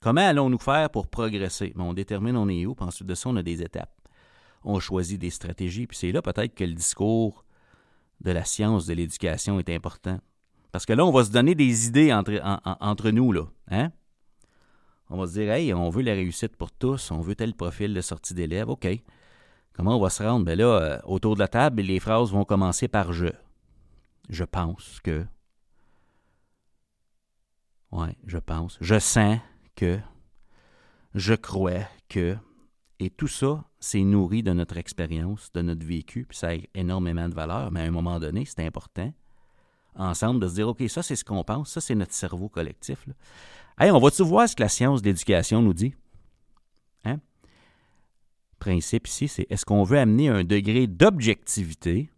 Comment allons-nous faire pour progresser? on détermine on est où, puis ensuite de ça, on a des étapes. On choisit des stratégies, puis c'est là peut-être que le discours de la science de l'éducation est important. Parce que là, on va se donner des idées entre, nous. Hein? On va se dire, hey, on veut la réussite pour tous, on veut tel profil de sortie d'élèves, OK. Comment on va se rendre? Bien là, euh, autour de la table, les phrases vont commencer par je. Je pense que. Oui, je pense. Je sens que. Je crois que. Et tout ça, c'est nourri de notre expérience, de notre vécu, puis ça a énormément de valeur, mais à un moment donné, c'est important, ensemble, de se dire, OK, ça, c'est ce qu'on pense, ça, c'est notre cerveau collectif. Hey, on va-tu voir ce que la science de l'éducation nous dit? Hein? Principe ici, c'est est-ce qu'on veut amener un degré d'objectivité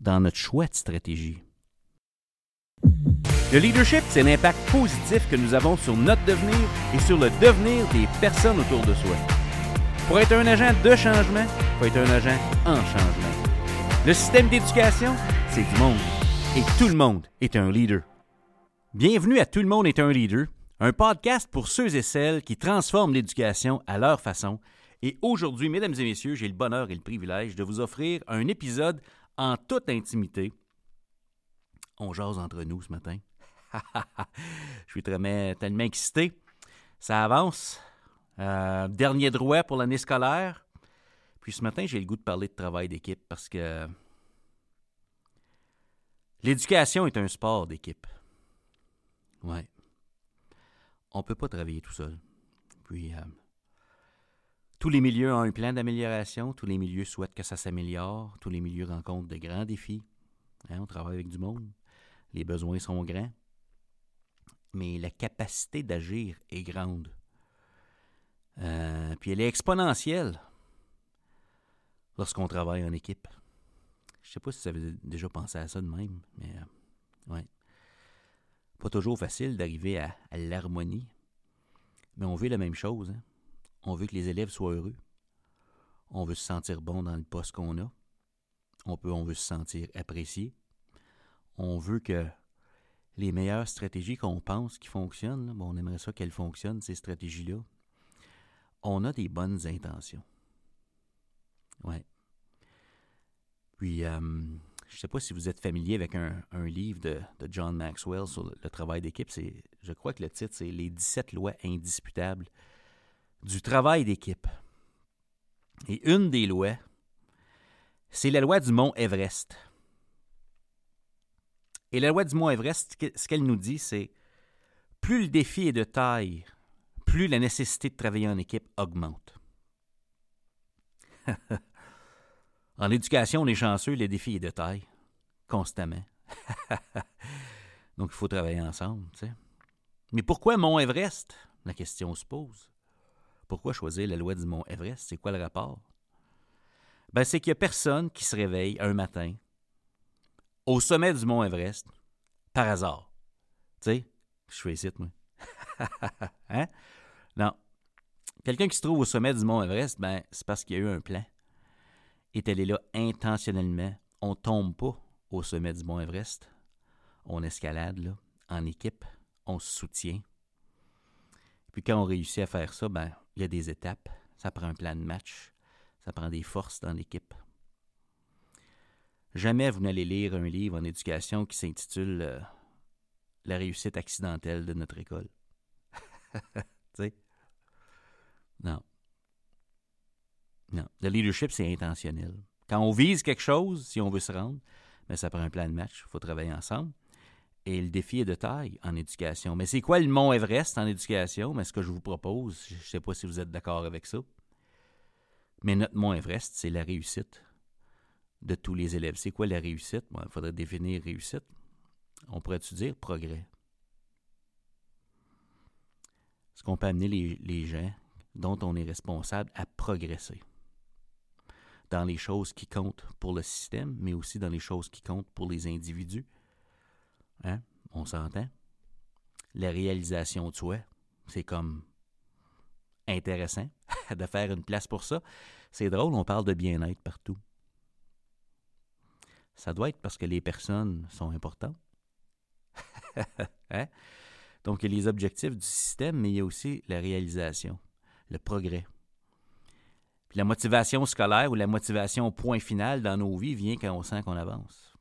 dans notre choix de stratégie? Le leadership, c'est l'impact positif que nous avons sur notre devenir et sur le devenir des personnes autour de soi. Pour être un agent de changement, il faut être un agent en changement. Le système d'éducation, c'est du monde. Et tout le monde est un leader. Bienvenue à Tout le monde est un leader, un podcast pour ceux et celles qui transforment l'éducation à leur façon. Et aujourd'hui, mesdames et messieurs, j'ai le bonheur et le privilège de vous offrir un épisode en toute intimité. On jase entre nous ce matin. Je suis tellement, tellement excité. Ça avance. Euh, dernier droit pour l'année scolaire. Puis ce matin, j'ai le goût de parler de travail d'équipe parce que l'éducation est un sport d'équipe. Ouais. On ne peut pas travailler tout seul. Puis, euh, tous les milieux ont un plan d'amélioration, tous les milieux souhaitent que ça s'améliore, tous les milieux rencontrent de grands défis. Hein, on travaille avec du monde, les besoins sont grands, mais la capacité d'agir est grande. Euh, puis elle est exponentielle lorsqu'on travaille en équipe. Je sais pas si vous avez déjà pensé à ça de même, mais euh, ouais. Pas toujours facile d'arriver à, l'harmonie, mais on veut la même chose. Hein. On veut que les élèves soient heureux. On veut se sentir bon dans le poste qu'on a. On, peut, on veut se sentir apprécié. On veut que les meilleures stratégies qu'on pense qui fonctionnent, bon, on aimerait ça qu'elles fonctionnent, ces stratégies-là. On a des bonnes intentions. Ouais. Puis, euh, je ne sais pas si vous êtes familier avec un, livre de, John Maxwell sur le, travail d'équipe. je crois que le titre, c'est Les 17 lois indisputables du travail d'équipe. Et une des lois, c'est la loi du mont Everest. Et la loi du mont Everest, ce qu'elle nous dit, c'est plus le défi est de taille, plus la nécessité de travailler en équipe augmente. En éducation, on est chanceux, les défis est de taille, constamment. Donc, il faut travailler ensemble. Tu. Mais pourquoi Mont Everest? La question se pose. Pourquoi choisir la loi du Mont Everest? C'est quoi le rapport? Ben, C'est qu'il n'y a personne qui se réveille un matin au sommet du Mont Everest par hasard. Tu sais, je fais ici, moi. hein? Non. Quelqu'un qui se trouve au sommet du Mont Everest, ben, c'est parce qu'il y a eu un plan est allé là intentionnellement. On tombe pas au sommet du Mont Everest. On escalade là, en équipe, on se soutient. Puis quand on réussit à faire ça, ben il y a des étapes. Ça prend un plan de match, ça prend des forces dans l'équipe. Jamais vous n'allez lire un livre en éducation qui s'intitule euh, La réussite accidentelle de notre école. Non. Non. Le leadership, c'est intentionnel. Quand on vise quelque chose, si on veut se rendre, mais ben, ça prend un plan de match. Il faut travailler ensemble. Et le défi est de taille en éducation. Mais c'est quoi le mont Everest en éducation? Mais ce que je vous propose, je ne sais pas si vous êtes d'accord avec ça, mais notre mont Everest, c'est la réussite de tous les élèves. C'est quoi la réussite? il faudrait définir réussite. On pourrait-tu dire progrès? Est-ce qu'on peut amener les, gens dont on est responsable à progresser? dans les choses qui comptent pour le système, mais aussi dans les choses qui comptent pour les individus? Hein? On s'entend? La réalisation de soi, c'est comme intéressant de faire une place pour ça. C'est drôle, on parle de bien-être partout. Ça doit être parce que les personnes sont importantes. hein? Donc, il y a les objectifs du système, mais il y a aussi la réalisation, le progrès. Puis la motivation scolaire ou la motivation au point final dans nos vies vient quand on sent qu'on avance.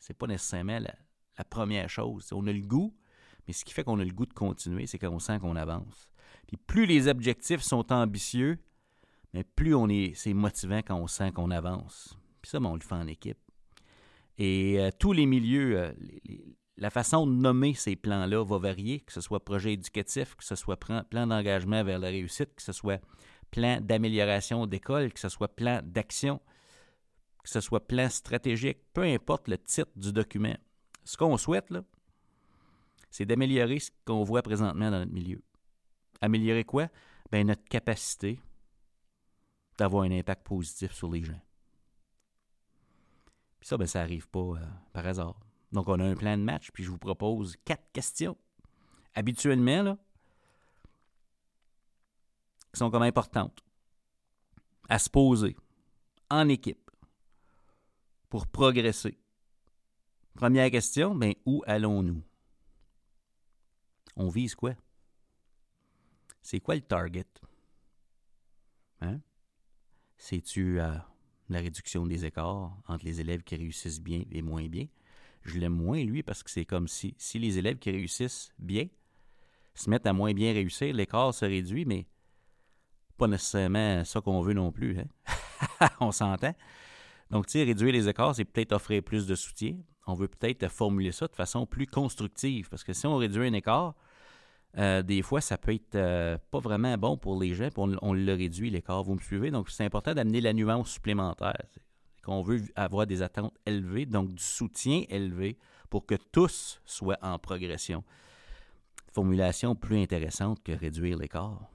C'est pas nécessairement la, première chose. On a le goût, mais ce qui fait qu'on a le goût de continuer, c'est quand on sent qu'on avance. Puis plus les objectifs sont ambitieux, mais plus on est, c'est motivant quand on sent qu'on avance. Puis ça, on le fait en équipe. Et euh, tous les milieux, euh, la façon de nommer ces plans-là va varier, que ce soit projet éducatif, que ce soit plan, d'engagement vers la réussite, que ce soit plan d'amélioration d'école, que ce soit plan d'action, que ce soit plan stratégique, peu importe le titre du document. Ce qu'on souhaite, là, c'est d'améliorer ce qu'on voit présentement dans notre milieu. Améliorer quoi? Bien, notre capacité d'avoir un impact positif sur les gens. Puis ça, ben, ça n'arrive pas euh, par hasard. Donc, on a un plan de match, puis je vous propose quatre questions. Habituellement, là, qui sont comme importantes à se poser en équipe pour progresser. Première question, ben, où allons-nous? On vise quoi? C'est quoi le target? Hein? C'est-tu euh, la réduction des écarts entre les élèves qui réussissent bien et moins bien? Je l'aime moins, lui, parce que c'est comme si, si les élèves qui réussissent bien se mettent à moins bien réussir, l'écart se réduit, mais pas nécessairement ça qu'on veut non plus. Hein? on s'entend. Donc, tu sais, réduire les écarts, c'est peut-être offrir plus de soutien. On veut peut-être formuler ça de façon plus constructive, parce que si on réduit un écart, euh, des fois, ça peut être euh, pas vraiment bon pour les gens, puis on, le réduit, l'écart. Vous me suivez? Donc, c'est important d'amener la nuance supplémentaire. Qu'on veut avoir des attentes élevées, donc du soutien élevé pour que tous soient en progression. Formulation plus intéressante que réduire l'écart.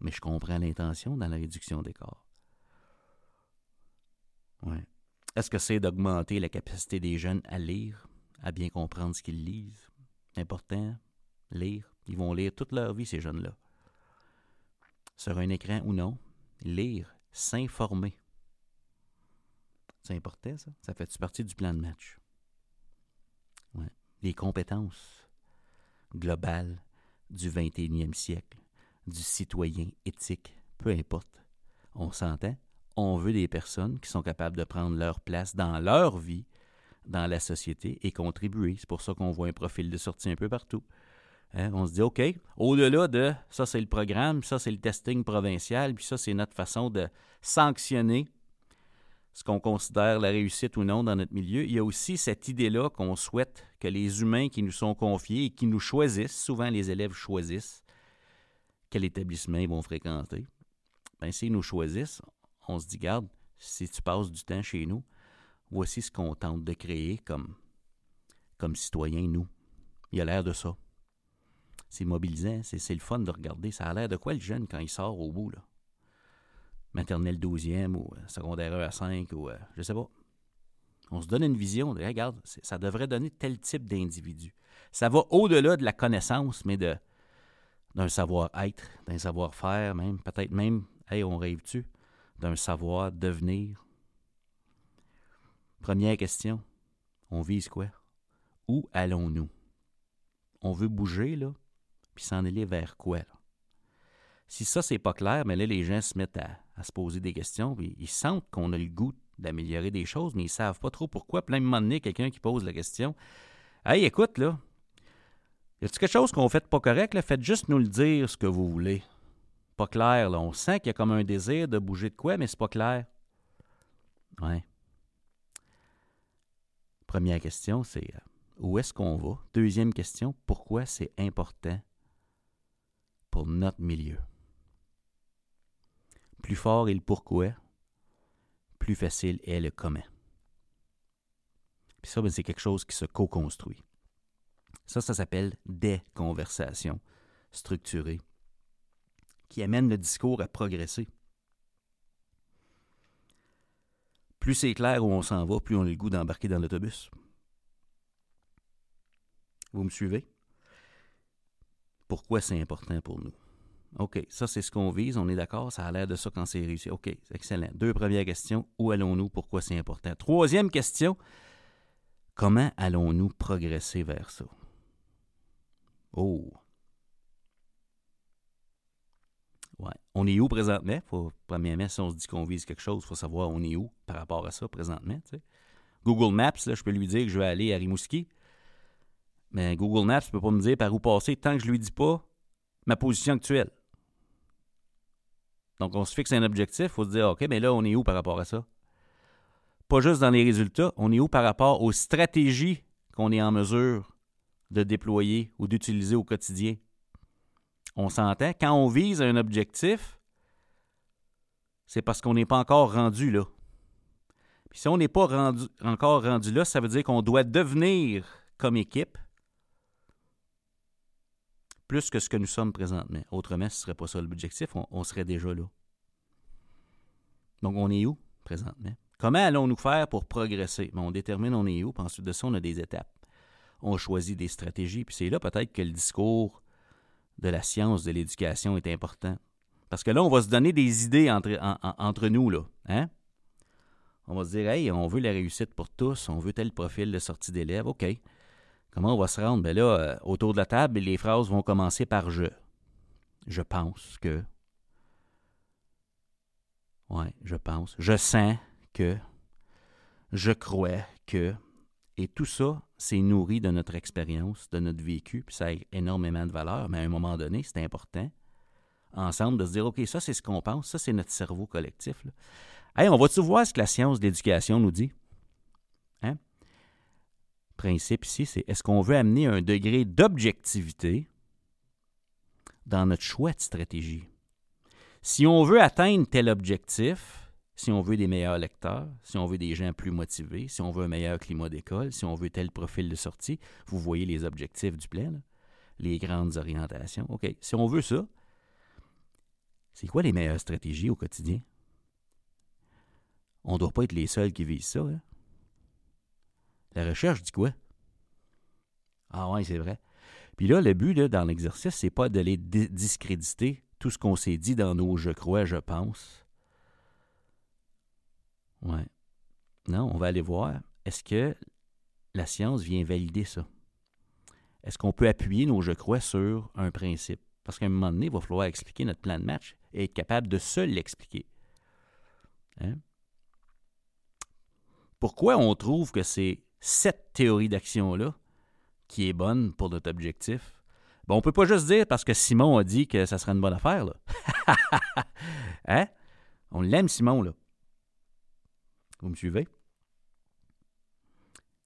Mais je comprends l'intention dans la réduction d'écart. Ouais. Est-ce que c'est d'augmenter la capacité des jeunes à lire, à bien comprendre ce qu'ils lisent? Important, lire? Ils vont lire toute leur vie, ces jeunes-là. Sur un écran ou non, lire, s'informer. C'est important, ça? Ça fait partie du plan de match? Les compétences globales du 21e siècle, du citoyen éthique, peu importe. On s'entend? On veut des personnes qui sont capables de prendre leur place dans leur vie, dans la société et contribuer. C'est pour ça qu'on voit un profil de sortie un peu partout. Hein, on se dit, OK, au-delà de ça, c'est le programme, ça, c'est le testing provincial, puis ça, c'est notre façon de sanctionner ce qu'on considère la réussite ou non dans notre milieu. Il y a aussi cette idée-là qu'on souhaite que les humains qui nous sont confiés et qui nous choisissent, souvent les élèves choisissent quel établissement ils vont fréquenter. Bien, s'ils nous choisissent, on se dit, garde, si tu passes du temps chez nous, voici ce qu'on tente de créer comme, comme citoyens, nous. Il y a l'air de ça c'est mobilisant, c'est le fun de regarder. Ça a l'air de quoi le jeune quand il sort au bout, là? Maternelle 12e ou euh, secondaire 1 à 5 ou euh, je sais pas. On se donne une vision de, regarde, ça devrait donner tel type d'individu. Ça va au-delà de la connaissance, mais de d'un savoir-être, d'un savoir-faire même, peut-être même, hey, on rêve-tu, d'un savoir-devenir? Première question, on vise quoi? Où allons-nous? On veut bouger, là? Puis s'en aller vers quoi? Si ça, c'est pas clair, mais là, les gens se mettent à, se poser des questions, puis ils sentent qu'on a le goût d'améliorer des choses, mais ils savent pas trop pourquoi. Plein de moment donné, quelqu'un qui pose la question Hey, écoute, là, y a-t-il quelque chose qu'on fait pas correct? Là? Faites juste nous le dire ce que vous voulez. Pas clair, là. On sent qu'il y a comme un désir de bouger de quoi, mais c'est pas clair. Ouais. Première question, c'est euh, où est-ce qu'on va? Deuxième question, pourquoi c'est important pour notre milieu. Plus fort est le pourquoi, plus facile est le comment. Puis ça, ben, c'est quelque chose qui se co-construit. Ça, ça s'appelle des conversations structurées qui amènent le discours à progresser. Plus c'est clair où on s'en va, plus on a le goût d'embarquer dans l'autobus. Vous me suivez? Pourquoi c'est important pour nous. OK, ça c'est ce qu'on vise, on est d'accord, ça a l'air de ça quand c'est réussi. OK, excellent. Deux premières questions, où allons-nous, pourquoi c'est important? Troisième question, comment allons-nous progresser vers ça? Oh. Ouais. On est où présentement? Faut, premièrement, si on se dit qu'on vise quelque chose, il faut savoir on est où par rapport à ça présentement. Google Maps, là, je peux lui dire que je vais aller à Rimouski. Mais Google Maps ne peut pas me dire par où passer tant que je ne lui dis pas ma position actuelle. Donc, on se fixe un objectif, il faut se dire, OK, mais là, on est où par rapport à ça? Pas juste dans les résultats, on est où par rapport aux stratégies qu'on est en mesure de déployer ou d'utiliser au quotidien? On s'entend, quand on vise un objectif, c'est parce qu'on n'est pas encore rendu là. Puis si on n'est pas encore rendu là, ça veut dire qu'on doit devenir comme équipe plus que ce que nous sommes présentement. Autrement, ce ne serait pas ça l'objectif, on, serait déjà là. Donc, on est où présentement? Comment allons-nous faire pour progresser? on détermine on est où, puis ensuite de ça, on a des étapes. On choisit des stratégies, puis c'est là peut-être que le discours de la science de l'éducation est important. Parce que là, on va se donner des idées entre, entre nous, là. Hein? On va se dire, hey, on veut la réussite pour tous, on veut tel profil de sortie d'élèves, OK. Comment on va se rendre? Bien là, euh, autour de la table, les phrases vont commencer par je. Je pense que. Oui, je pense. Je sens que. Je crois que. Et tout ça, c'est nourri de notre expérience, de notre vécu, puis ça a énormément de valeur, mais à un moment donné, c'est important, ensemble, de se dire, OK, ça, c'est ce qu'on pense, ça, c'est notre cerveau collectif. Hey, on va-tu voir ce que la science de l'éducation nous dit? Principe ici, c'est est-ce qu'on veut amener un degré d'objectivité dans notre choix de stratégie? Si on veut atteindre tel objectif, si on veut des meilleurs lecteurs, si on veut des gens plus motivés, si on veut un meilleur climat d'école, si on veut tel profil de sortie, vous voyez les objectifs du plan, les grandes orientations. OK, si on veut ça, c'est quoi les meilleures stratégies au quotidien? On ne doit pas être les seuls qui visent ça. Hein? La recherche dit quoi? Ah ouais, c'est vrai. Puis là, le but dans l'exercice, c'est pas d'aller discréditer tout ce qu'on s'est dit dans nos je crois, je pense. Ouais. Non, on va aller voir. Est-ce que la science vient valider ça? Est-ce qu'on peut appuyer nos je crois sur un principe? Parce qu'à un moment donné, il va falloir expliquer notre plan de match et être capable de seul l'expliquer. Hein? Pourquoi on trouve que c'est cette théorie d'action-là qui est bonne pour notre objectif. Bon, on peut pas juste dire parce que Simon a dit que ça serait une bonne affaire, là. hein? On l'aime, Simon, là. Vous me suivez?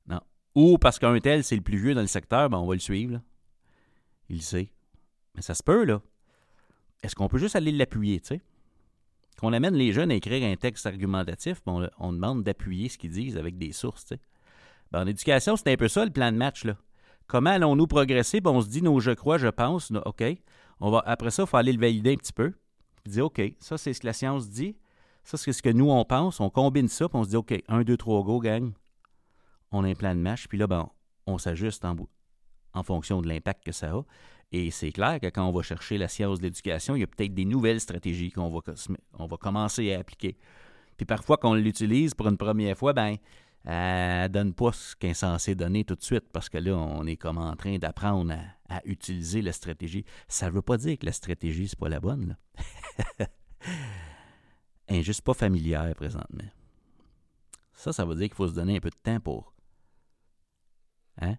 Non. Ou parce qu'un tel, c'est le plus vieux dans le secteur, ben on va le suivre, là. Il sait. Mais ça se peut, là. Est-ce qu'on peut juste aller l'appuyer, tu sais? Qu'on amène les jeunes à écrire un texte argumentatif, ben on, on demande d'appuyer ce qu'ils disent avec des sources, tu sais. Ben, en éducation, c'est un peu ça le plan de match. Comment allons-nous progresser? Ben, on se dit nos je crois, je pense. OK. On va, après ça, il faut aller le valider un petit peu. Puis dire OK, ça, c'est ce que la science dit. Ça, c'est ce que nous, on pense. On combine ça, puis on se dit OK, 1, 2, 3, go, gang. On a un plan de match. Puis là, ben, on s'ajuste en, fonction de l'impact que ça a. Et c'est clair que quand on va chercher la science de l'éducation, il y a peut-être des nouvelles stratégies qu'on va, commencer à appliquer. Puis parfois, quand on l'utilise pour une première fois, ben elle ne donne pas ce qu'elle est censé donner tout de suite parce que là, on est comme en train d'apprendre à, utiliser la stratégie. Ça ne veut pas dire que la stratégie, c'est pas la bonne. Elle n'est juste pas familière présentement. Ça, ça veut dire qu'il faut se donner un peu de temps pour hein,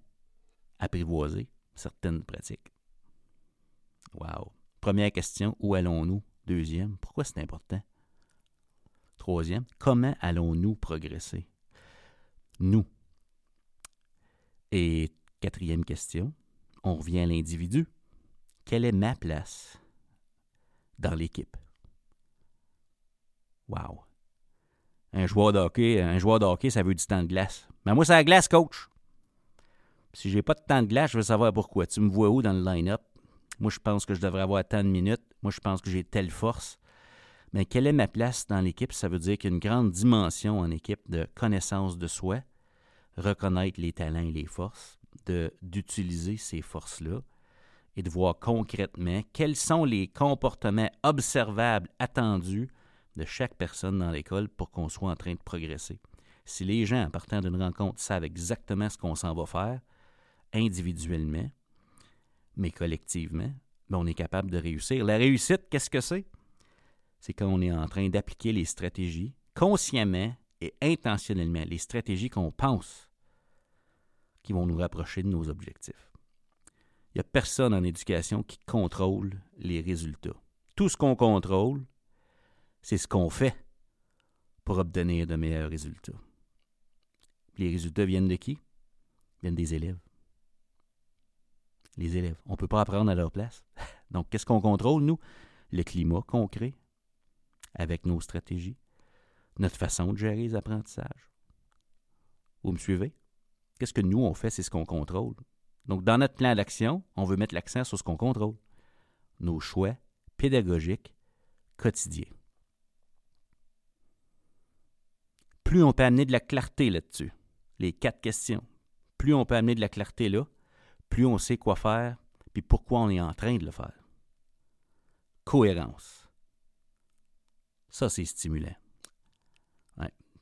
apprivoiser certaines pratiques. Wow. Première question, où allons-nous? Deuxième, pourquoi c'est important? Troisième, comment allons-nous progresser? Nous. Et quatrième question, on revient à l'individu. Quelle est ma place dans l'équipe? Wow. Un joueur de hockey, un joueur ça veut du temps de glace. Mais moi, c'est la glace, coach. Si j'ai pas de temps de glace, je veux savoir pourquoi. Tu me vois où dans le line-up? Moi, je pense que je devrais avoir tant de minutes. Moi, je pense que j'ai telle force. Mais quelle est ma place dans l'équipe? Ça veut dire qu'il grande dimension en équipe de connaissance de soi, reconnaître les talents et les forces, d'utiliser ces forces-là et de voir concrètement quels sont les comportements observables attendus de chaque personne dans l'école pour qu'on soit en train de progresser. Si les gens, en partant d'une rencontre, savent exactement ce qu'on s'en va faire, individuellement, mais collectivement, ben, on est capable de réussir. La réussite, qu'est-ce que c'est? C'est quand on est en train d'appliquer les stratégies consciemment et intentionnellement, les stratégies qu'on pense qui vont nous rapprocher de nos objectifs. Il n'y a personne en éducation qui contrôle les résultats. Tout ce qu'on contrôle, c'est ce qu'on fait pour obtenir de meilleurs résultats. Les résultats viennent de qui? Ils viennent des élèves. Les élèves. On ne peut pas apprendre à leur place. Donc, qu'est-ce qu'on contrôle, nous? Le climat qu'on crée avec nos stratégies, notre façon de gérer les apprentissages. Vous me suivez? Qu'est-ce que nous, on fait, c'est ce qu'on contrôle. Donc, dans notre plan d'action, on veut mettre l'accent sur ce qu'on contrôle. Nos choix pédagogiques quotidiens. Plus on peut amener de la clarté là-dessus, les quatre questions, plus on peut amener de la clarté là, plus on sait quoi faire, puis pourquoi on est en train de le faire. Cohérence. Ça, c'est stimulant.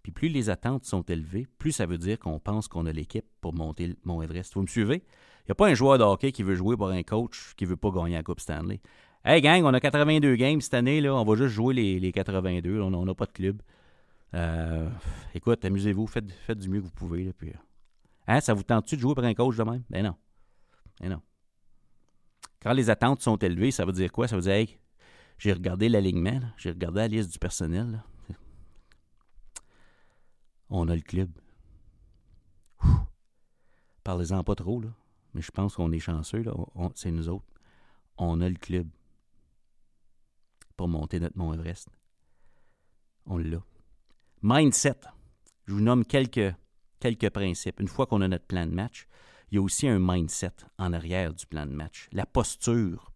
Puis plus les attentes sont élevées, plus ça veut dire qu'on pense qu'on a l'équipe pour monter le Mont Everest. Vous me suivez? Il n'y a pas un joueur de hockey qui veut jouer pour un coach qui ne veut pas gagner la Coupe Stanley. Hey gang, on a 82 games cette année, là, on va juste jouer les, 82, on n'a pas de club. Euh, écoute, amusez-vous, faites, du mieux que vous pouvez. Puis, hein, ça vous tente-tu de jouer pour un coach de même? Ben non. Ben non. Quand les attentes sont élevées, ça veut dire quoi? Ça veut dire, hey, j'ai regardé l'alignement, j'ai regardé la liste du personnel. On a le club. Parlez-en pas trop. Mais je pense qu'on est chanceux, là. c'est nous autres. On a le club pour monter notre Mont Everest. On l'a. Mindset. Je vous nomme quelques, quelques principes. Une fois qu'on a notre plan de match, il y a aussi un mindset en arrière du plan de match. La posture,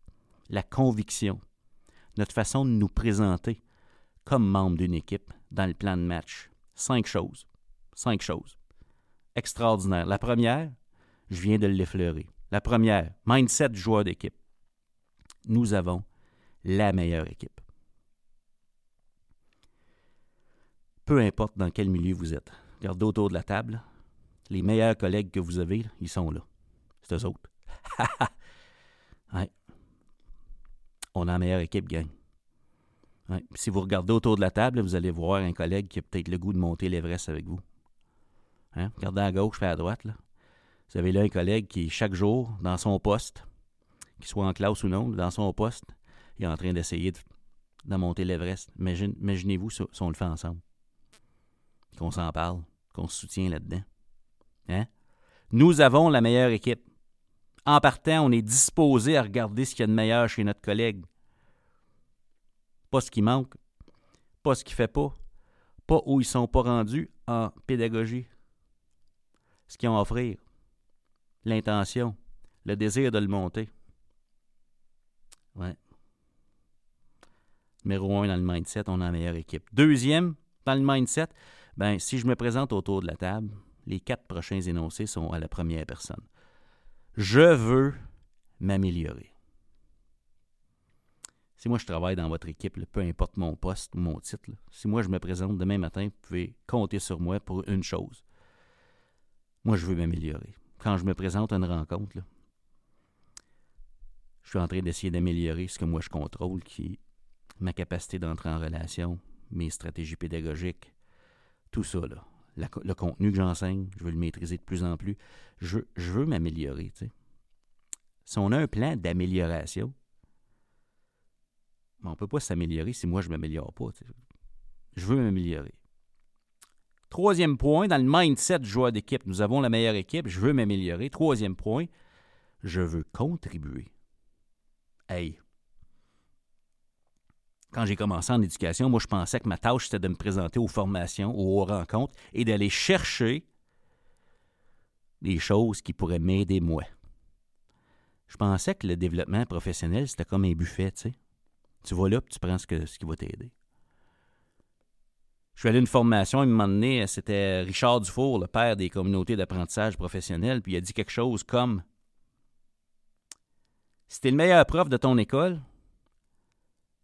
la conviction, notre façon de nous présenter comme membre d'une équipe dans le plan de match. Cinq choses. Cinq choses. Extraordinaire. La première, je viens de l'effleurer. La première, mindset joueur d'équipe. Nous avons la meilleure équipe. Peu importe dans quel milieu vous êtes. Regardez autour de la table. Les meilleurs collègues que vous avez, ils sont là. C'est eux autres. ouais on a la meilleure équipe, gang. Si vous regardez autour de la table, vous allez voir un collègue qui a peut-être le goût de monter l'Everest avec vous. Hein? Regardez à gauche et à droite. Vous avez là un collègue qui, chaque jour, dans son poste, qu'il soit en classe ou non, dans son poste, il est en train d'essayer de, monter l'Everest. Imaginez-vous si, on le fait ensemble. Qu'on s'en parle, qu'on se soutient là-dedans. Hein? Nous avons la meilleure équipe. En partant, on est disposé à regarder ce qu'il y a de meilleur chez notre collègue. Pas ce qui manque, pas ce qu'il ne fait pas, pas où ils ne sont pas rendus en pédagogie. Ce qu'ils ont à offrir, l'intention, le désir de le monter. Ouais. Numéro un dans le mindset, on a la meilleure équipe. Deuxième, dans le mindset, ben, si je me présente autour de la table, les quatre prochains énoncés sont à la première personne. Je veux m'améliorer. Si moi je travaille dans votre équipe, peu importe mon poste ou mon titre, si moi je me présente demain matin, vous pouvez compter sur moi pour une chose. Moi, je veux m'améliorer. Quand je me présente à une rencontre, je suis en train d'essayer d'améliorer ce que moi je contrôle, qui est ma capacité d'entrer en relation, mes stratégies pédagogiques, tout ça. Là le contenu que j'enseigne, je veux le maîtriser de plus en plus. Je, veux m'améliorer. Si on a un plan d'amélioration, on ne peut pas s'améliorer si moi je ne m'améliore pas. Je veux m'améliorer. Troisième point, dans le mindset du joueur d'équipe, nous avons la meilleure équipe, je veux m'améliorer. Troisième point, je veux contribuer. Hey, quand j'ai commencé en éducation, moi, je pensais que ma tâche, c'était de me présenter aux formations ou aux rencontres et d'aller chercher des choses qui pourraient m'aider moi. Je pensais que le développement professionnel, c'était comme un buffet, tu sais. Tu vas là, tu prends ce, qui va t'aider. Je suis allé à une formation, il m'a donné, c'était Richard Dufour, le père des communautés d'apprentissage professionnel, puis il a dit quelque chose comme Si t'es le meilleur prof de ton école,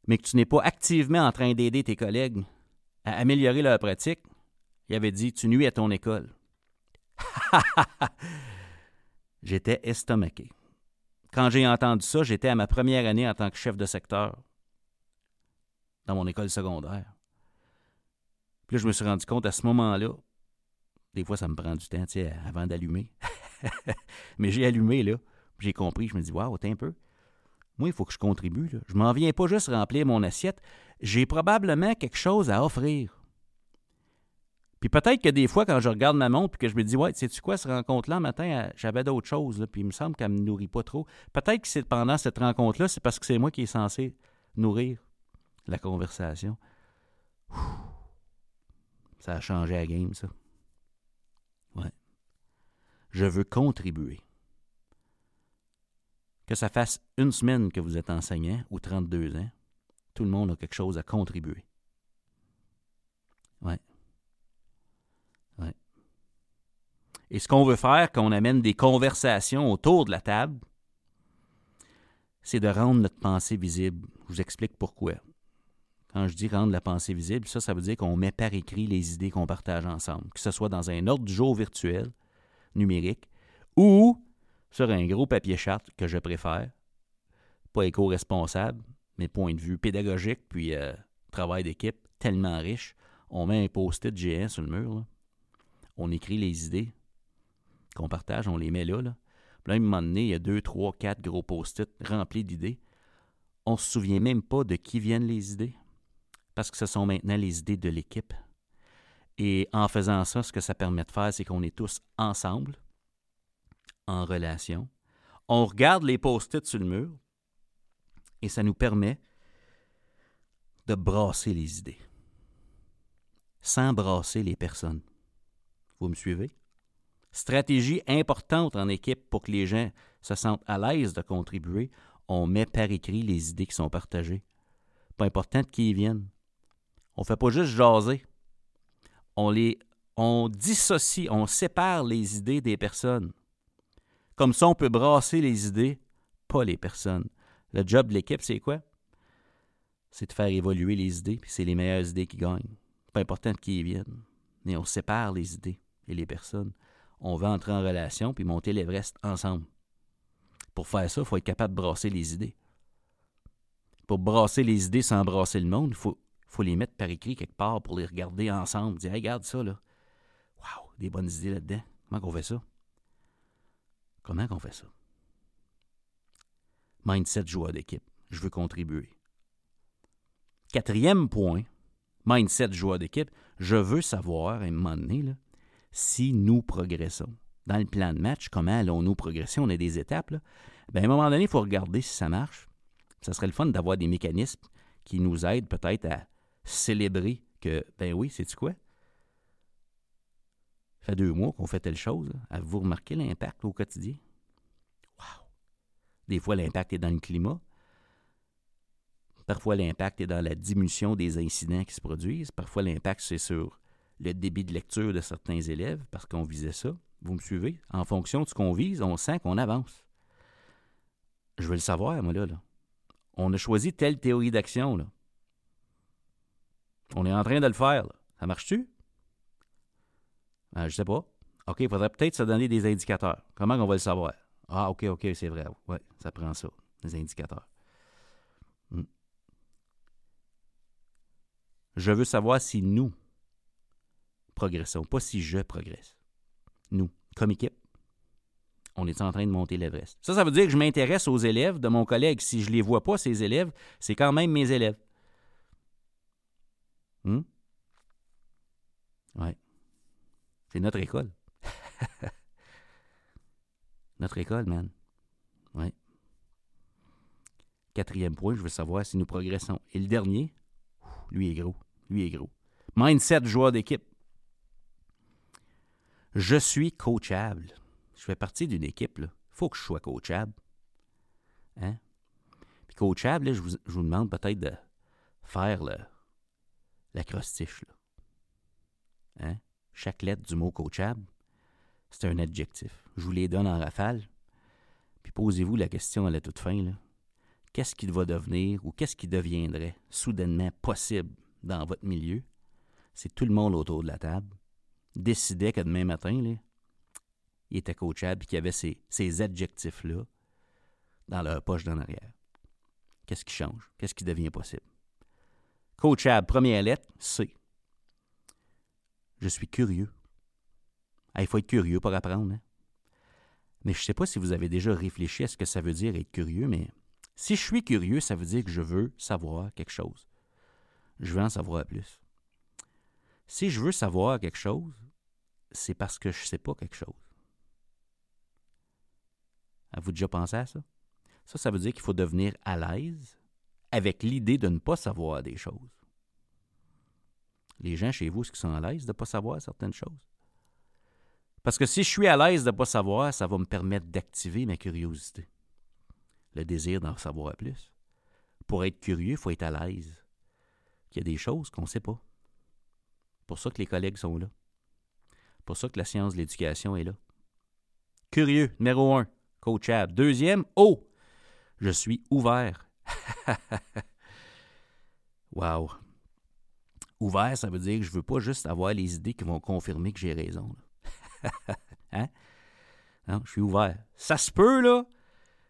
mais que tu n'es pas activement en train d'aider tes collègues à améliorer leur pratique, il avait dit Tu nuis à ton école. J'étais estomaqué. quand j'ai entendu ça, j'étais à ma première année en tant que chef de secteur dans mon école secondaire. Puis là, je me suis rendu compte à ce moment-là, des fois, ça me prend du temps, avant d'allumer. Mais j'ai allumé, là, j'ai compris, je me dis, waouh, t'es un peu. Moi, il faut que je contribue. Là. Je m'en viens pas juste remplir mon assiette. J'ai probablement quelque chose à offrir. Puis peut-être que des fois, quand je regarde ma montre puis que je me dis, ouais, sais-tu quoi, cette rencontre-là, matin, j'avais d'autres choses, puis il me semble qu'elle ne me nourrit pas trop. Peut-être que c'est pendant cette rencontre-là, c'est parce que c'est moi qui est censé nourrir la conversation. Ça a changé la game, ça. Ouais. Je veux contribuer. Que ça fasse une semaine que vous êtes enseignant ou 32 ans, tout le monde a quelque chose à contribuer. Ouais. Ouais. Et ce qu'on veut faire quand on amène des conversations autour de la table, c'est de rendre notre pensée visible. Je vous explique pourquoi. Quand je dis rendre la pensée visible, ça, ça veut dire qu'on met par écrit les idées qu'on partage ensemble, que ce soit dans un ordre du jour virtuel, numérique, ou sur un gros papier charte que je préfère, pas éco-responsable, mais point de vue pédagogique, puis euh, travail d'équipe tellement riche. On met un post-it géant sur le mur, on écrit les idées qu'on partage, on les met là. là. Puis là, à un moment donné, il y a deux, trois, quatre gros post-it remplis d'idées. On ne se souvient même pas de qui viennent les idées, parce que ce sont maintenant les idées de l'équipe. Et en faisant ça, ce que ça permet de faire, c'est qu'on est tous ensemble, en relation. On regarde les post-it sur le mur et ça nous permet de brasser les idées sans brasser les personnes. Vous me suivez? Stratégie importante en équipe pour que les gens se sentent à l'aise de contribuer. On met par écrit les idées qui sont partagées. Pas important de qui ils viennent. On ne fait pas juste jaser. On les on dissocie, on sépare les idées des personnes. Comme ça, on peut brasser les idées, pas les personnes. Le job de l'équipe, c'est quoi? C'est de faire évoluer les idées, puis c'est les meilleures idées qui gagnent. Pas important de qui ils viennent. Mais on sépare les idées et les personnes. On va entrer en relation puis monter l'Everest ensemble. Pour faire ça, il faut être capable de brasser les idées. Pour brasser les idées sans brasser le monde, il faut, faut les mettre par écrit quelque part pour les regarder ensemble. Dire, regarde ça, là. Waouh, des bonnes idées là-dedans. Comment on fait ça? Comment on fait ça? Mindset joueur d'équipe. Je veux contribuer. Quatrième point, mindset joueur d'équipe. Je veux savoir, à un moment donné, si nous progressons. Dans le plan de match, comment allons-nous progresser? On a des étapes. Ben, à un moment donné, il faut regarder si ça marche. Ça serait le fun d'avoir des mécanismes qui nous aident peut-être à célébrer que, ben oui, c'est-tu quoi? Ça fait deux mois qu'on fait telle chose. Avez-vous remarqué l'impact au quotidien? Des fois, l'impact est dans le climat. Parfois, l'impact est dans la diminution des incidents qui se produisent. Parfois, l'impact, c'est sur le débit de lecture de certains élèves parce qu'on visait ça. Vous me suivez? En fonction de ce qu'on vise, on sent qu'on avance. Je veux le savoir, moi, là. là. On a choisi telle théorie d'action, là. On est en train de le faire, là. Ça marche-tu? Ben, je sais pas. OK, il faudrait peut-être se donner des indicateurs. Comment on va le savoir? Ah, OK, OK, c'est vrai. Oui, ça prend ça, les indicateurs. Hmm. Je veux savoir si nous progressons, pas si je progresse. Nous, comme équipe, on est en train de monter l'Everest. Ça, ça veut dire que je m'intéresse aux élèves de mon collègue. Si je ne les vois pas, ces élèves, c'est quand même mes élèves. Hmm? Oui. C'est notre école. Notre école, man. Oui. Quatrième point, je veux savoir si nous progressons. Et le dernier, lui est gros. Lui est gros. Mindset joueur d'équipe. Je suis coachable. Je fais partie d'une équipe. Il faut que je sois coachable. Hein? Puis coachable, je, vous, demande peut-être de faire l'acrostiche. Hein? Chaque lettre du mot coachable, c'est un adjectif. Je vous les donne en rafale. Puis posez-vous la question à la toute fin. Qu'est-ce qui va devenir ou qu'est-ce qui deviendrait soudainement possible dans votre milieu? C'est tout le monde autour de la table décidait que demain matin, il était coachable et qu'il avait ces, adjectifs-là dans leur poche d'en arrière? Qu'est-ce qui change? Qu'est-ce qui devient possible? Coach Ab, première lettre, C. Je suis curieux. Ah, il faut être curieux pour apprendre. Hein? Mais je ne sais pas si vous avez déjà réfléchi à ce que ça veut dire être curieux, mais si je suis curieux, ça veut dire que je veux savoir quelque chose. Je veux en savoir plus. Si je veux savoir quelque chose, c'est parce que je ne sais pas quelque chose. Avez-vous déjà pensé à ça? Ça, ça veut dire qu'il faut devenir à l'aise avec l'idée de ne pas savoir des choses. Les gens chez vous, est-ce qu'ils sont à l'aise de ne pas savoir certaines choses? Parce que si je suis à l'aise de ne pas savoir, ça va me permettre d'activer ma curiosité, le désir d'en savoir plus. Pour être curieux, il faut être à l'aise. qu'il y a des choses qu'on ne sait pas. Pour ça que les collègues sont là. Pour ça que la science de l'éducation est là. Curieux, numéro un, coachable. Deuxième, oh, je suis ouvert. wow. Ouvert, ça veut dire que je ne veux pas juste avoir les idées qui vont confirmer que j'ai raison. hein? Non, je suis ouvert. Ça se peut, là,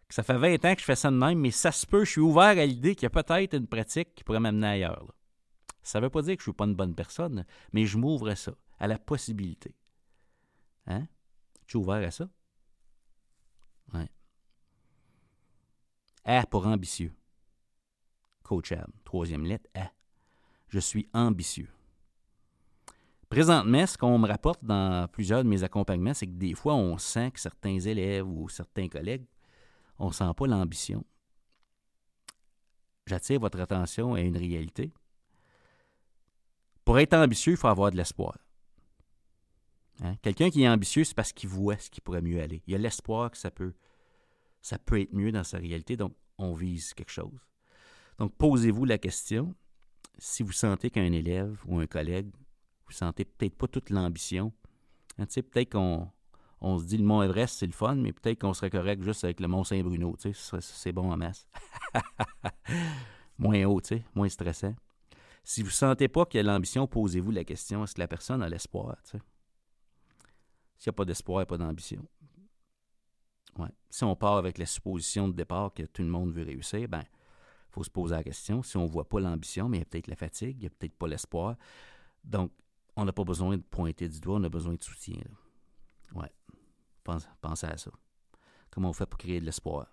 que ça fait 20 ans que je fais ça de même, mais ça se peut, je suis ouvert à l'idée qu'il y a peut-être une pratique qui pourrait m'amener ailleurs. Ça ne veut pas dire que je ne suis pas une bonne personne, mais je m'ouvre à ça, à la possibilité. Hein? Tu es ouvert à ça? Ouais. A pour ambitieux. Coachable. Troisième lettre, A. Je suis ambitieux. Présentement, ce qu'on me rapporte dans plusieurs de mes accompagnements, c'est que des fois, on sent que certains élèves ou certains collègues, on ne sent pas l'ambition. J'attire votre attention à une réalité. Pour être ambitieux, il faut avoir de l'espoir. Hein? Quelqu'un qui est ambitieux, c'est parce qu'il voit ce qui pourrait mieux aller. Il a l'espoir que ça peut, ça peut être mieux dans sa réalité, donc on vise quelque chose. Donc posez-vous la question, si vous sentez qu'un élève ou un collègue, vous sentez peut-être pas toute l'ambition, hein, peut-être qu'on on se dit le Mont Everest, c'est le fun, mais peut-être qu'on serait correct juste avec le Mont Saint-Bruno, c'est bon en masse. moins haut, moins stressant. Si vous ne sentez pas qu'il y a l'ambition, posez-vous la question est-ce que la personne a l'espoir S'il n'y a pas d'espoir, pas d'ambition. Ouais. Si on part avec la supposition de départ que tout le monde veut réussir, ben faut se poser la question. Si on ne voit pas l'ambition, mais il y a peut-être la fatigue, il n'y a peut-être pas l'espoir. Donc, on n'a pas besoin de pointer du doigt, on a besoin de soutien. Ouais. pensez à ça. Comment on fait pour créer de l'espoir?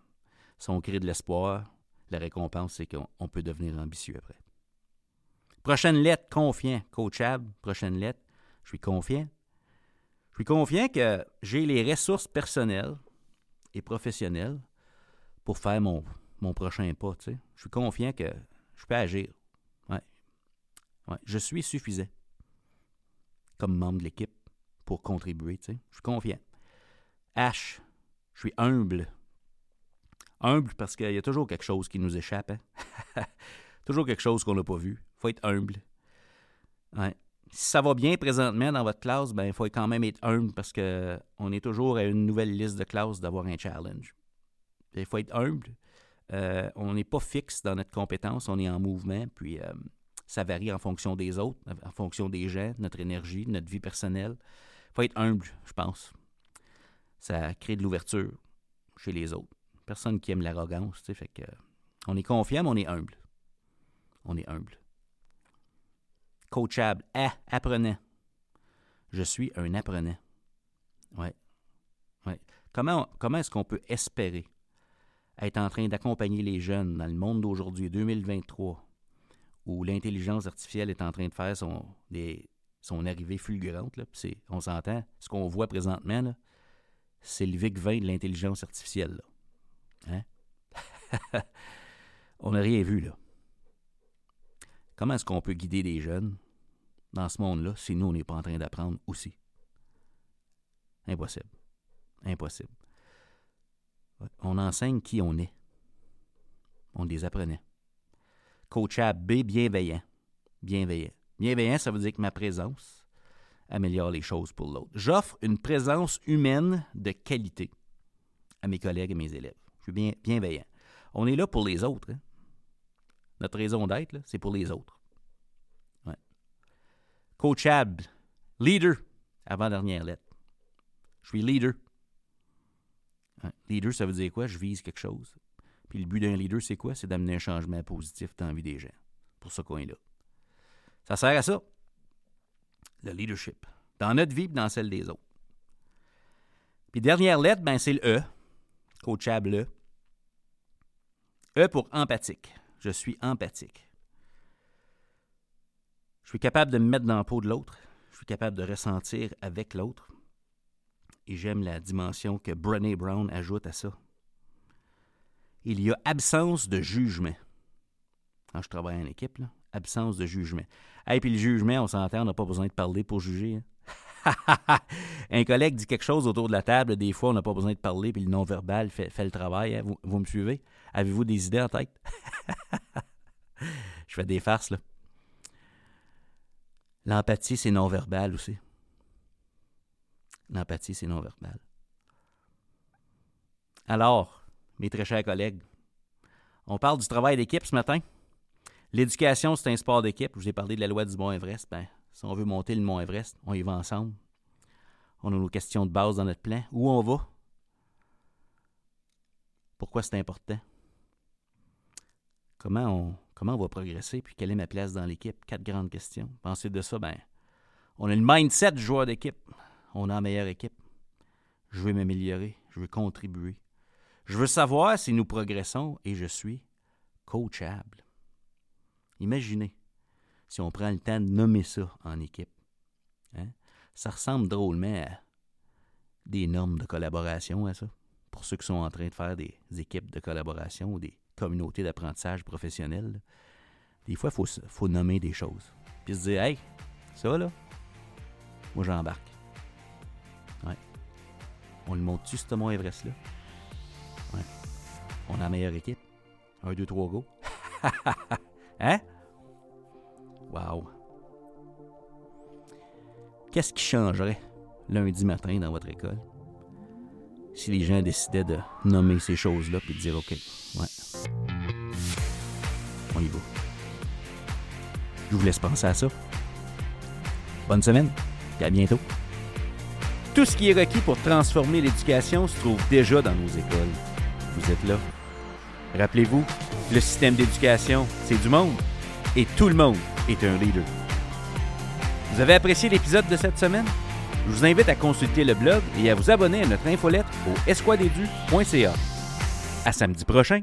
Si on crée de l'espoir, la récompense, c'est qu'on peut devenir ambitieux après. Prochaine lettre, confiant. Coachable, prochaine lettre. Je suis confiant. Je suis confiant que j'ai les ressources personnelles et professionnelles pour faire mon, mon prochain pas. Je suis confiant que je peux agir. Ouais. Ouais. Je suis suffisant comme membre de l'équipe pour contribuer. Je suis confiant. H, je suis humble. Humble parce qu'il y a toujours quelque chose qui nous échappe. Hein. toujours quelque chose qu'on n'a pas vu faut être humble. Si ça va bien présentement dans votre classe, ben, il faut quand même être humble parce qu'on est toujours à une nouvelle liste de classes d'avoir un challenge. Il faut être humble. Euh, on n'est pas fixe dans notre compétence, on est en mouvement, puis euh, ça varie en fonction des autres, en fonction des gens, notre énergie, notre vie personnelle. Il faut être humble, je pense. Ça crée de l'ouverture chez les autres. Personne qui aime l'arrogance, tu sais, fait que on est confiant, mais on est humble. On est humble coachable. Ah, apprenant. Je suis un apprenant. Ouais. ouais. Comment, comment est-ce qu'on peut espérer être en train d'accompagner les jeunes dans le monde d'aujourd'hui, 2023, où l'intelligence artificielle est en train de faire son, arrivée fulgurante? Là, on s'entend, ce qu'on voit présentement, c'est le VIC-20 de l'intelligence artificielle. Hein? on n'a rien vu, là. Comment est-ce qu'on peut guider des jeunes dans ce monde-là si nous, on n'est pas en train d'apprendre aussi? Impossible. Impossible. On enseigne qui on est. On les apprenait. Coachable B, bienveillant. Bienveillant. Bienveillant, ça veut dire que ma présence améliore les choses pour l'autre. J'offre une présence humaine de qualité à mes collègues et mes élèves. Je suis bien, bienveillant. On est là pour les autres. Hein? Notre raison d'être, c'est pour les autres. Ouais. Coachable, leader, avant-dernière lettre. Je suis leader. Leader, ça veut dire quoi? Je vise quelque chose. Puis le but d'un leader, c'est quoi? C'est d'amener un changement positif dans la vie des gens. Pour ce coin-là. Ça sert à ça. Le leadership. Dans notre vie et dans celle des autres. Puis dernière lettre, ben, c'est le E. Coachable E. E pour empathique. Je suis empathique. Je suis capable de me mettre dans la peau de l'autre. Je suis capable de ressentir avec l'autre. Et j'aime la dimension que Brené Brown ajoute à ça. Il y a absence de jugement. Quand je travaille en équipe, là, absence de jugement. Et puis le jugement, on s'entend, on n'a pas besoin de parler pour juger. Hein. un collègue dit quelque chose autour de la table, des fois, on n'a pas besoin de parler, puis le non-verbal fait, le travail. Hein. Vous, vous, me suivez? Avez-vous des idées en tête? je fais des farces, là. L'empathie, c'est non-verbal aussi. L'empathie, c'est non-verbal. Alors, mes très chers collègues, on parle du travail d'équipe ce matin. L'éducation, c'est un sport d'équipe. Je vous ai parlé de la loi du Mont Everest. Ben, si on veut monter le Mont Everest, on y va ensemble. On a nos questions de base dans notre plan. Où on va? Pourquoi c'est important? Comment on, comment on va progresser? Puis quelle est ma place dans l'équipe? Quatre grandes questions. Pensez de ça, ben, on a le mindset du joueur d'équipe. On a la meilleure équipe. Je veux m'améliorer. Je veux contribuer. Je veux savoir si nous progressons et je suis coachable. Imaginez si on prend le temps de nommer ça en équipe. Hein? Ça ressemble drôlement à des normes de collaboration à ça? Pour ceux qui sont en train de faire des équipes de collaboration ou des communautés d'apprentissage professionnel, des fois, il faut, faut nommer des choses. Puis se dire, hey, ça là, moi j'embarque. On le monte-tu, ce Mont Everest-là? On a la meilleure équipe. Un, deux, trois, go. hein? Wow. Qu'est-ce qui changerait lundi matin dans votre école si les gens décidaient de nommer ces choses-là puis de dire OK, ouais, on y va. Je vous laisse penser à ça. Bonne semaine et à bientôt. Tout ce qui est requis pour transformer l'éducation se trouve déjà dans nos écoles. Vous êtes là. Rappelez-vous, le système d'éducation, c'est du monde et tout le monde est un leader. Vous avez apprécié l'épisode de cette semaine? Je vous invite à consulter le blog et à vous abonner à notre infolettre au esquadedu.ca. À samedi prochain!